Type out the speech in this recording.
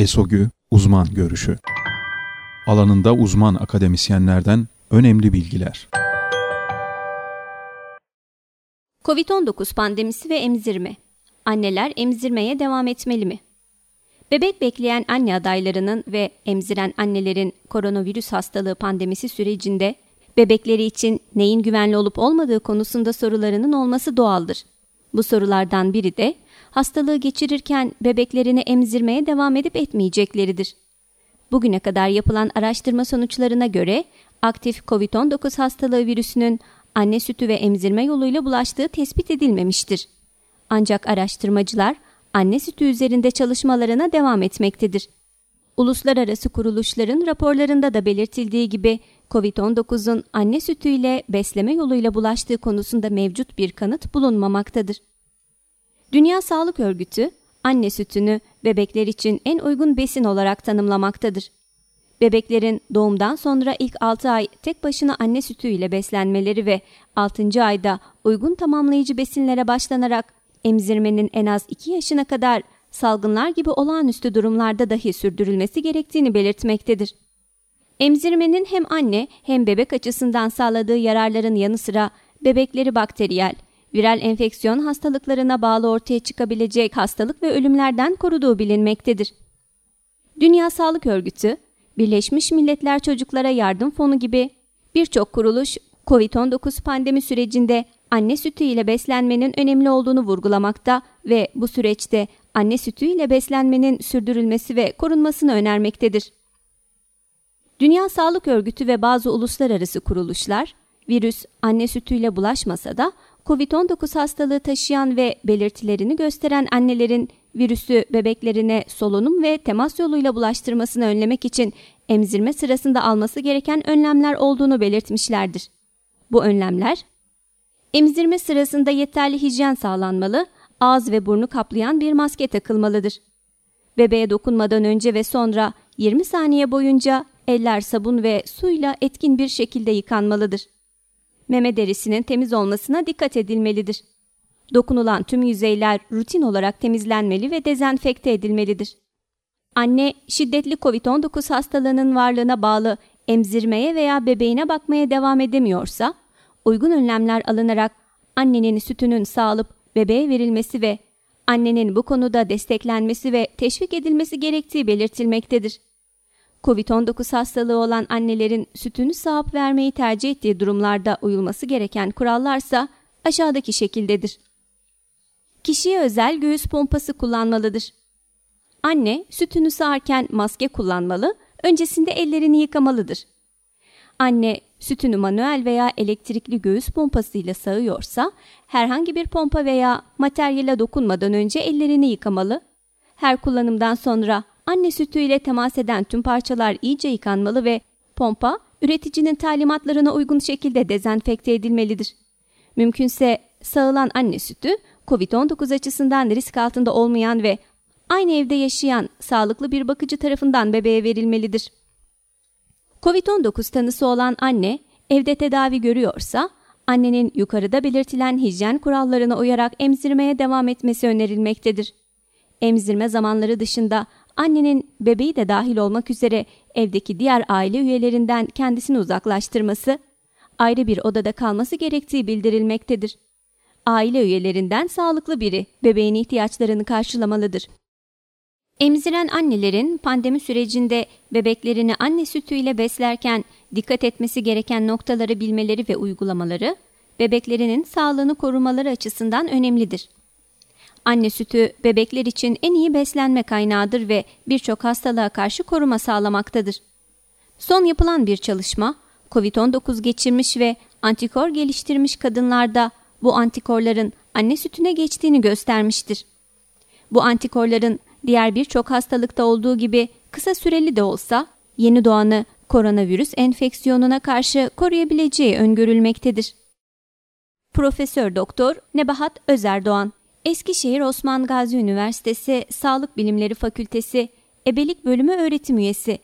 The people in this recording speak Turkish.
ESOGÜ Uzman Görüşü Alanında uzman akademisyenlerden önemli bilgiler. Covid-19 pandemisi ve emzirme. Anneler emzirmeye devam etmeli mi? Bebek bekleyen anne adaylarının ve emziren annelerin koronavirüs hastalığı pandemisi sürecinde bebekleri için neyin güvenli olup olmadığı konusunda sorularının olması doğaldır. Bu sorulardan biri de hastalığı geçirirken bebeklerini emzirmeye devam edip etmeyecekleridir. Bugüne kadar yapılan araştırma sonuçlarına göre aktif COVID-19 hastalığı virüsünün anne sütü ve emzirme yoluyla bulaştığı tespit edilmemiştir. Ancak araştırmacılar anne sütü üzerinde çalışmalarına devam etmektedir. Uluslararası kuruluşların raporlarında da belirtildiği gibi COVID-19'un anne sütüyle besleme yoluyla bulaştığı konusunda mevcut bir kanıt bulunmamaktadır. Dünya Sağlık Örgütü, anne sütünü bebekler için en uygun besin olarak tanımlamaktadır. Bebeklerin doğumdan sonra ilk 6 ay tek başına anne sütüyle beslenmeleri ve 6. ayda uygun tamamlayıcı besinlere başlanarak emzirmenin en az 2 yaşına kadar salgınlar gibi olağanüstü durumlarda dahi sürdürülmesi gerektiğini belirtmektedir. Emzirmenin hem anne hem bebek açısından sağladığı yararların yanı sıra bebekleri bakteriyel, viral enfeksiyon hastalıklarına bağlı ortaya çıkabilecek hastalık ve ölümlerden koruduğu bilinmektedir. Dünya Sağlık Örgütü, Birleşmiş Milletler Çocuklara Yardım Fonu gibi birçok kuruluş COVID-19 pandemi sürecinde anne sütü ile beslenmenin önemli olduğunu vurgulamakta ve bu süreçte anne sütü ile beslenmenin sürdürülmesi ve korunmasını önermektedir. Dünya Sağlık Örgütü ve bazı uluslararası kuruluşlar, virüs anne sütüyle bulaşmasa da COVID-19 hastalığı taşıyan ve belirtilerini gösteren annelerin virüsü bebeklerine solunum ve temas yoluyla bulaştırmasını önlemek için emzirme sırasında alması gereken önlemler olduğunu belirtmişlerdir. Bu önlemler, emzirme sırasında yeterli hijyen sağlanmalı, ağız ve burnu kaplayan bir maske takılmalıdır. Bebeğe dokunmadan önce ve sonra 20 saniye boyunca eller sabun ve suyla etkin bir şekilde yıkanmalıdır. Meme derisinin temiz olmasına dikkat edilmelidir. Dokunulan tüm yüzeyler rutin olarak temizlenmeli ve dezenfekte edilmelidir. Anne, şiddetli COVID-19 hastalığının varlığına bağlı emzirmeye veya bebeğine bakmaya devam edemiyorsa, uygun önlemler alınarak annenin sütünün sağlıp bebeğe verilmesi ve annenin bu konuda desteklenmesi ve teşvik edilmesi gerektiği belirtilmektedir. COVID-19 hastalığı olan annelerin sütünü sağıp vermeyi tercih ettiği durumlarda uyulması gereken kurallarsa aşağıdaki şekildedir. Kişiye özel göğüs pompası kullanmalıdır. Anne sütünü sağarken maske kullanmalı, öncesinde ellerini yıkamalıdır. Anne sütünü manuel veya elektrikli göğüs pompasıyla sağıyorsa herhangi bir pompa veya materyale dokunmadan önce ellerini yıkamalı. Her kullanımdan sonra anne sütüyle temas eden tüm parçalar iyice yıkanmalı ve pompa üreticinin talimatlarına uygun şekilde dezenfekte edilmelidir. Mümkünse sağılan anne sütü COVID-19 açısından risk altında olmayan ve aynı evde yaşayan sağlıklı bir bakıcı tarafından bebeğe verilmelidir. COVID-19 tanısı olan anne evde tedavi görüyorsa annenin yukarıda belirtilen hijyen kurallarına uyarak emzirmeye devam etmesi önerilmektedir. Emzirme zamanları dışında annenin bebeği de dahil olmak üzere evdeki diğer aile üyelerinden kendisini uzaklaştırması, ayrı bir odada kalması gerektiği bildirilmektedir. Aile üyelerinden sağlıklı biri bebeğin ihtiyaçlarını karşılamalıdır. Emziren annelerin pandemi sürecinde bebeklerini anne sütüyle beslerken dikkat etmesi gereken noktaları bilmeleri ve uygulamaları, bebeklerinin sağlığını korumaları açısından önemlidir. Anne sütü bebekler için en iyi beslenme kaynağıdır ve birçok hastalığa karşı koruma sağlamaktadır. Son yapılan bir çalışma, COVID-19 geçirmiş ve antikor geliştirmiş kadınlarda bu antikorların anne sütüne geçtiğini göstermiştir. Bu antikorların diğer birçok hastalıkta olduğu gibi kısa süreli de olsa yeni doğanı koronavirüs enfeksiyonuna karşı koruyabileceği öngörülmektedir. Profesör Doktor Nebahat Özerdoğan Eskişehir Osman Gazi Üniversitesi Sağlık Bilimleri Fakültesi Ebelik Bölümü öğretim üyesi